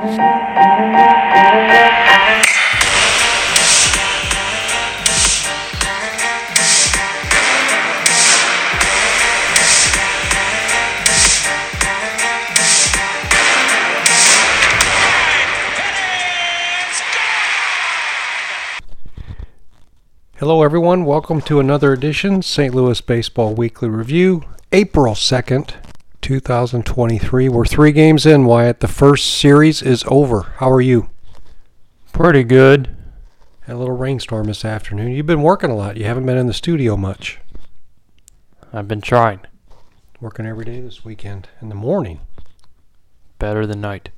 Hello, everyone. Welcome to another edition, St. Louis Baseball Weekly Review, April 2nd, 2023. We're three games in, Wyatt. The first series is over. How are you? Pretty good. Had a little rainstorm this afternoon. You've been working a lot. You haven't been in the studio much. I've been trying. Working every day this weekend in the morning. Better than night.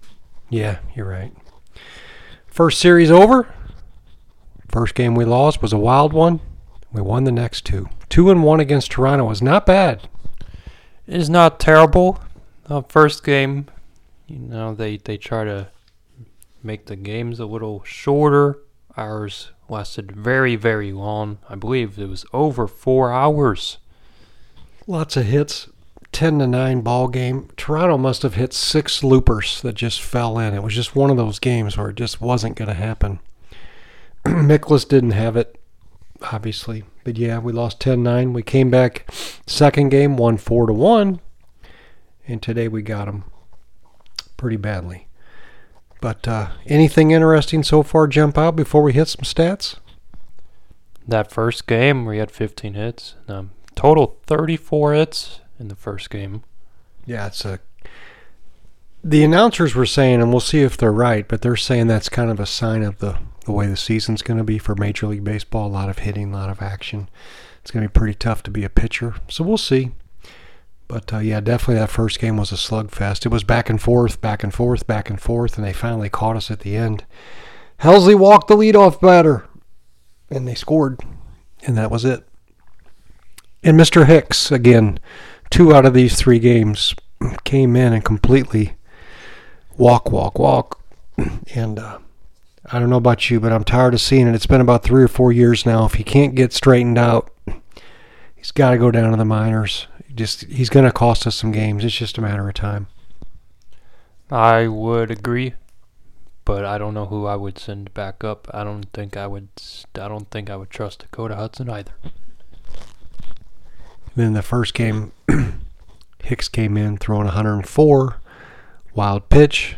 Yeah, you're right. First series over. First game we lost was a wild one. We won the next two. Two and one against Toronto was not bad. Is not terrible. The first game, you know, they, they try to make the games a little shorter. Ours lasted very, very long. I believe it was over four hours. Lots of hits. 10 to 9 ball game. Toronto must have hit six loopers that just fell in. It was just one of those games where it just wasn't going to happen. Mikolas didn't have it, obviously. But yeah, we lost 10 9. We came back second game, won 4 to 1. And today we got them pretty badly. But uh, anything interesting so far jump out before we hit some stats? That first game, we had 15 hits. Um, total 34 hits in the first game. Yeah, it's a. The announcers were saying, and we'll see if they're right, but they're saying that's kind of a sign of the the way the season's going to be for Major League Baseball. A lot of hitting, a lot of action. It's going to be pretty tough to be a pitcher. So we'll see. But uh, yeah, definitely that first game was a slugfest. It was back and forth, back and forth, back and forth, and they finally caught us at the end. Helsley walked the leadoff batter, and they scored, and that was it. And Mr. Hicks, again, two out of these three games came in and completely walk, walk, walk. And uh, I don't know about you, but I'm tired of seeing it. It's been about three or four years now. If he can't get straightened out, he's got to go down to the minors. Just he's going to cost us some games. It's just a matter of time. I would agree, but I don't know who I would send back up. I don't think I would. I don't think I would trust Dakota Hudson either. Then the first game, Hicks came in throwing 104, wild pitch,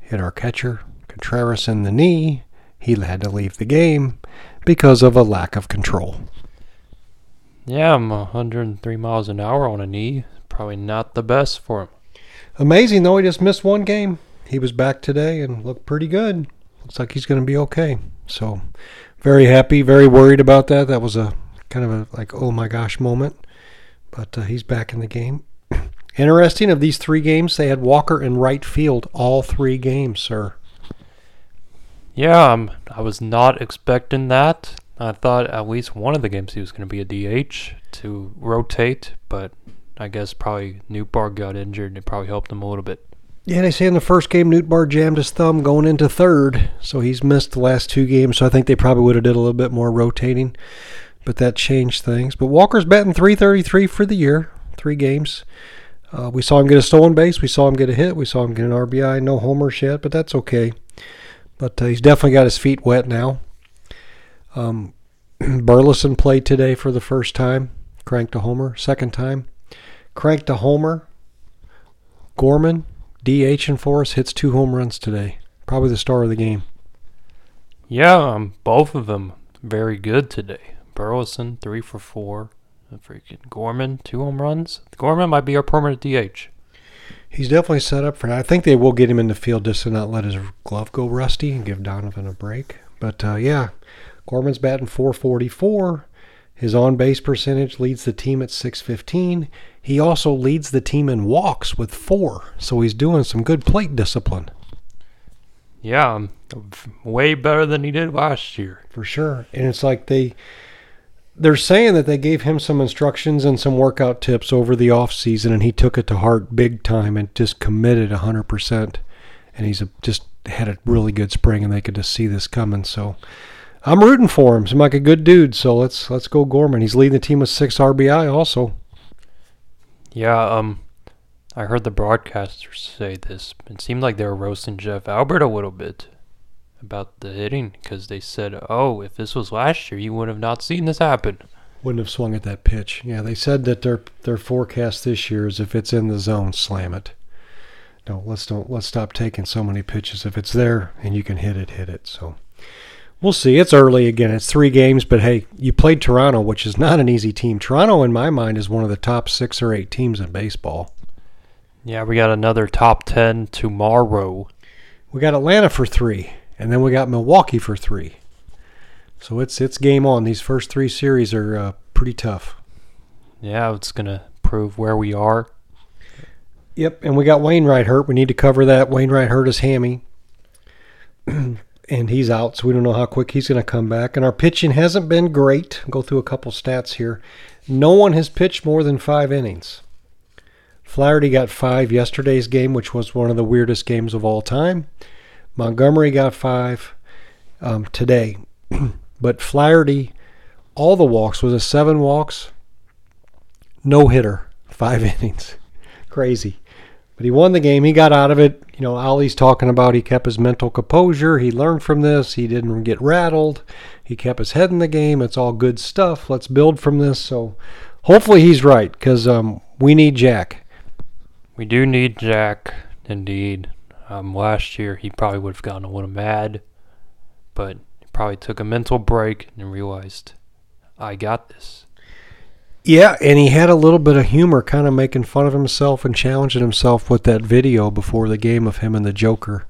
hit our catcher, Contreras in the knee. He had to leave the game because of a lack of control. Yeah, I'm 103 miles an hour on a knee. Probably not the best for him. Amazing, though. He just missed one game. He was back today and looked pretty good. Looks like he's going to be okay. So, very happy, very worried about that. That was a kind of a like, oh my gosh moment. But uh, he's back in the game. Interesting, of these three games, they had Walker in right field all three games, sir. Yeah, um, I was not expecting that. I thought at least one of the games he was going to be a DH to rotate, but I guess probably Nootbaar got injured and it probably helped him a little bit. Yeah, they say in the first game Nootbaar jammed his thumb going into third, so he's missed the last two games. So I think they probably would have did a little bit more rotating, but that changed things. But Walker's batting 333 for the year, three games. Uh, we saw him get a stolen base. We saw him get a hit. We saw him get an RBI. No homers yet, but that's okay. But uh, he's definitely got his feet wet now. Um, Burleson played today for the first time. Cranked a homer. Second time. Cranked a homer. Gorman, DH and for us, hits two home runs today. Probably the star of the game. Yeah, um, both of them very good today. Burleson, three for four. Freaking Gorman, two home runs. Gorman might be our permanent DH. He's definitely set up for that. I think they will get him in the field just to not let his glove go rusty and give Donovan a break. But uh, yeah, Gorman's batting 444. His on base percentage leads the team at 615. He also leads the team in walks with four. So he's doing some good plate discipline. Yeah, um, way better than he did last year. For sure. And it's like they they're saying that they gave him some instructions and some workout tips over the off season, and he took it to heart big time and just committed 100%. And he's a, just had a really good spring, and they could just see this coming. So I'm rooting for him. Seems like a good dude. So let's let's go Gorman. He's leading the team with six RBI also. Yeah, um, I heard the broadcasters say this. It seemed like they were roasting Jeff Albert a little bit about the hitting because they said, "Oh, if this was last year, you would have not seen this happen." Wouldn't have swung at that pitch. Yeah, they said that their their forecast this year is if it's in the zone, slam it. No, let's don't let's stop taking so many pitches. If it's there and you can hit it, hit it. So we'll see. It's early again. It's three games, but hey, you played Toronto, which is not an easy team. Toronto, in my mind, is one of the top six or eight teams in baseball. Yeah, we got another top 10 tomorrow. We got Atlanta for three, and then we got Milwaukee for three. So it's it's game on. These first three series are uh, pretty tough. Yeah, it's going to prove where we are. Yep, and we got Wainwright hurt. We need to cover that. Wainwright hurt his hammy, and he's out, so we don't know how quick he's going to come back. And our pitching hasn't been great. I'll go through a couple stats here. No one has pitched more than five innings. Flaherty got five yesterday's game, which was one of the weirdest games of all time. Montgomery got five um, today. but Flaherty, all the walks, was a seven walks, no hitter, five innings. Crazy. But he won the game. He got out of it. You know, Ollie's talking about he kept his mental composure. He learned from this. He didn't get rattled. He kept his head in the game. It's all good stuff. Let's build from this. So hopefully he's right because um, we need Jack. We do need Jack, indeed. Um, last year, he probably would have gotten a little mad, but he probably took a mental break and realized, I got this. Yeah, and he had a little bit of humor, kind of making fun of himself and challenging himself with that video before the game of him and the Joker.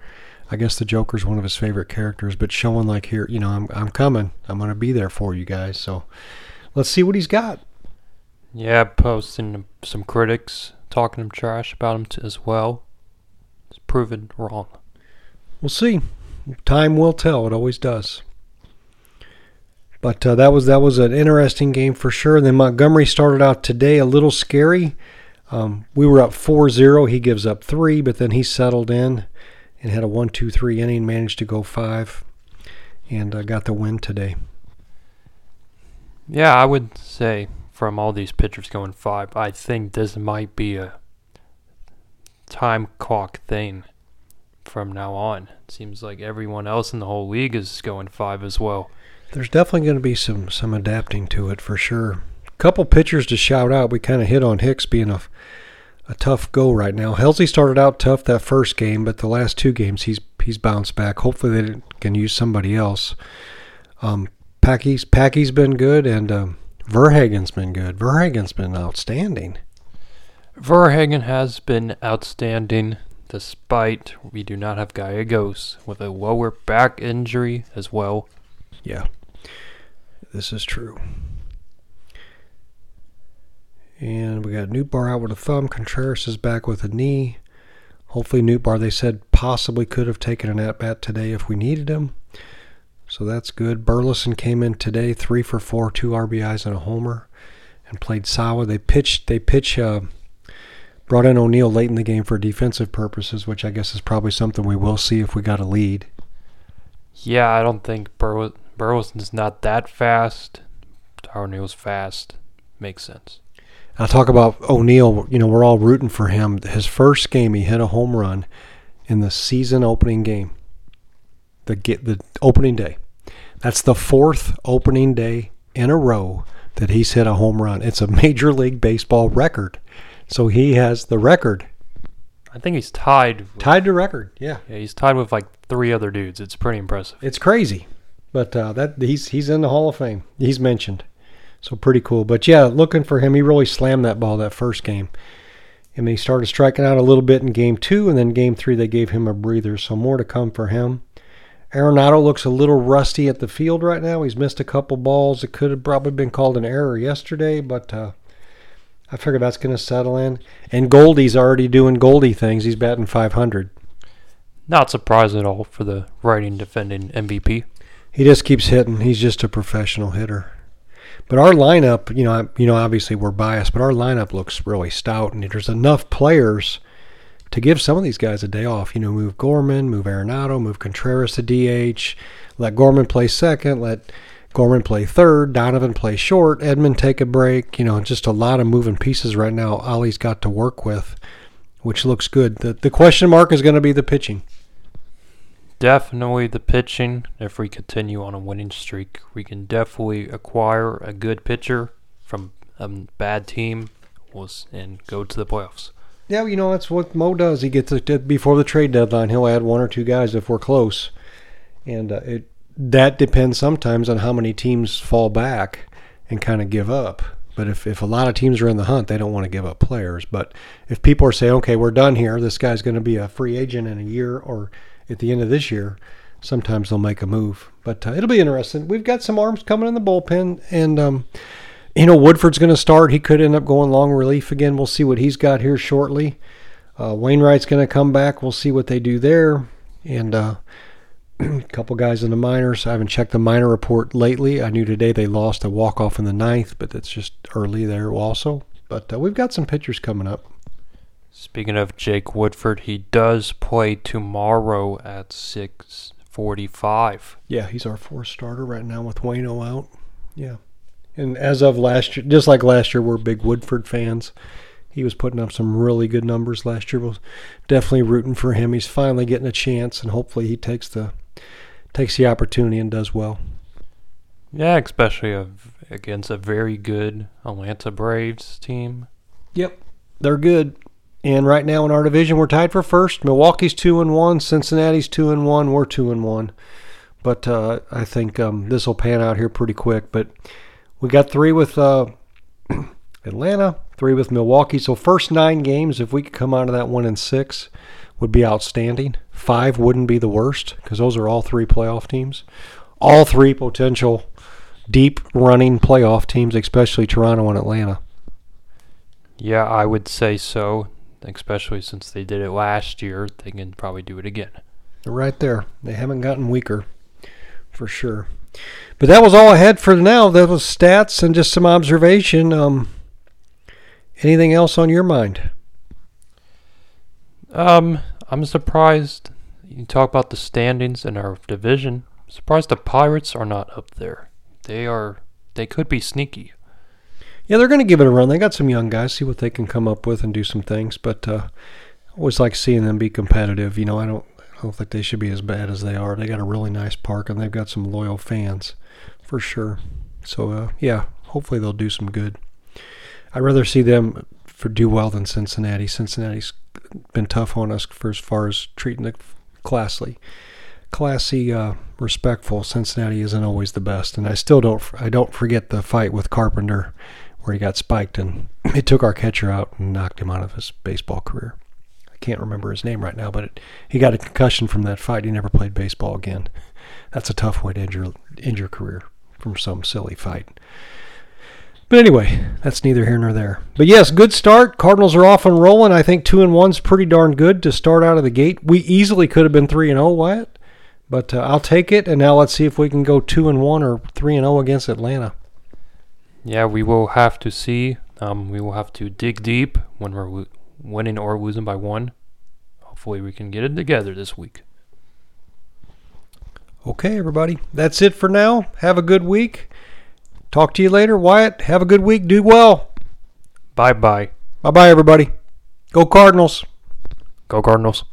I guess the Joker's one of his favorite characters, but showing like here, you know, I'm I'm coming. I'm gonna be there for you guys. So let's see what he's got. Yeah, posting some critics talking him trash about him as well. Proven wrong. We'll see. Time will tell. It always does. But uh, that was that was an interesting game for sure. And then Montgomery started out today a little scary. Um, we were up 4-0. He gives up three, but then he settled in and had a one-two-three inning, managed to go five, and uh, got the win today. Yeah, I would say from all these pitchers going five, I think this might be a time clock thing from now on. It seems like everyone else in the whole league is going five as well. There's definitely going to be some some adapting to it for sure. Couple pitchers to shout out. We kind of hit on Hicks being a a tough go right now. Helsley started out tough that first game, but the last two games he's he's bounced back. Hopefully they can use somebody else. Um, Packy's Packy's been good, and um, Verhagen's been good. Verhagen's been outstanding. Verhagen has been outstanding despite we do not have Gallegos with a lower back injury as well. Yeah, this is true. And we got Nootbaar out with a thumb. Contreras is back with a knee. Hopefully, Nootbaar, they said, possibly could have taken an at bat today if we needed him. So that's good. Burleson came in today, three for four, two RBIs and a homer, and played solid. They pitched. They pitch. Uh, brought in O'Neill late in the game for defensive purposes, which I guess is probably something we will see if we got a lead. Yeah, I don't think Bur- Burleson's not that fast. O'Neill's fast. Makes sense. I'll talk about O'Neill. You know, we're all rooting for him. His first game, he hit a home run in the season opening game the get the opening day. That's the fourth opening day in a row that he's hit a home run. It's a Major League Baseball record. So he has the record. I think he's tied. With, tied to record. Yeah. Yeah, he's tied with like three other dudes. It's pretty impressive. It's crazy, but uh, that he's he's in the Hall of Fame. He's mentioned, so pretty cool. But yeah, looking for him. He really slammed that ball that first game. I mean, he started striking out a little bit in game two, and then game three they gave him a breather. So more to come for him. Arenado looks a little rusty at the field right now. He's missed a couple balls. It could have probably been called an error yesterday, but uh, I figure that's going to settle in. And Goldie's already doing Goldie things. He's batting 500. Not surprised at all for the writing defending MVP. He just keeps hitting. He's just a professional hitter. But our lineup, you know, you know, obviously we're biased, but our lineup looks really stout, and there's enough players to give some of these guys a day off. You know, move Gorman, move Arenado, move Contreras to DH, let Gorman play second, let Gorman play third, Donovan play short, Edman take a break. You know, just a lot of moving pieces right now. Ollie's got to work with which looks good. The the question mark is going to be the pitching. Definitely the pitching. If we continue on a winning streak, we can definitely acquire a good pitcher from a bad team was and go to the playoffs. Yeah, you know that's what Mo does. He gets it before the trade deadline. He'll add one or two guys if we're close, and uh, it that depends sometimes on how many teams fall back and kind of give up. But if, if a lot of teams are in the hunt, they don't want to give up players. But if people are saying, okay, we're done here, this guy's going to be a free agent in a year or at the end of this year, sometimes they'll make a move. But uh, it'll be interesting. We've got some arms coming in the bullpen, and um, you know Woodford's going to start. He could end up going long relief again. We'll see what he's got here shortly. Uh, Wainwright's going to come back. We'll see what they do there, and uh, a couple guys in the minors. I haven't checked the minor report lately. I knew today they lost a walk off in the ninth, but that's just early there also. But uh, we've got some pitchers coming up. Speaking of Jake Woodford, he does play tomorrow at six forty-five. Yeah, he's our fourth starter right now with Wayno out. Yeah, and as of last year, just like last year, we're big Woodford fans. He was putting up some really good numbers last year. Was definitely rooting for him. He's finally getting a chance, and hopefully he takes the takes the opportunity and does well. Yeah, especially a, against a very good Atlanta Braves team. Yep, they're good. And right now in our division, we're tied for first. Milwaukee's two and one, Cincinnati's two and one, we're two and one. But uh, I think um, this will pan out here pretty quick. But we got three with uh, Atlanta, three with Milwaukee. So first nine games, if we could come out of that one and six, would be outstanding. Five wouldn't be the worst because those are all three playoff teams. All three potential deep running playoff teams, especially Toronto and Atlanta. Yeah, I would say so, especially since they did it last year. They can probably do it again. Right there. They haven't gotten weaker for sure. But that was all I had for now. That was stats and just some observation. Um, anything else on your mind? Um, I'm surprised you talk about the standings in our division. Surprised the Pirates are not up there. They are. They could be sneaky. Yeah, they're going to give it a run. They got some young guys. See what they can come up with and do some things. But uh, always like seeing them be competitive. You know, I don't. I don't think they should be as bad as they are. They got a really nice park and they've got some loyal fans, for sure. So uh, yeah, hopefully they'll do some good. I'd rather see them for do well than Cincinnati. Cincinnati's been tough on us for as far as treating it classy, classy, uh, respectful. Cincinnati isn't always the best, and I still don't. I don't forget the fight with Carpenter, where he got spiked and it took our catcher out and knocked him out of his baseball career. I can't remember his name right now, but it, he got a concussion from that fight. He never played baseball again. That's a tough way to end your, end your career from some silly fight. But anyway, that's neither here nor there. But yes, good start. Cardinals are off and rolling. I think two and one's pretty darn good to start out of the gate. We easily could have been three and zero, Wyatt, but uh, I'll take it. And now let's see if we can go two and one or three and zero against Atlanta. Yeah, we will have to see. Um, we will have to dig deep when we're w- winning or losing by one. Hopefully, we can get it together this week. Okay, everybody, that's it for now. Have a good week. Talk to you later. Wyatt, have a good week. Do well. Bye bye. Bye bye, everybody. Go Cardinals. Go Cardinals.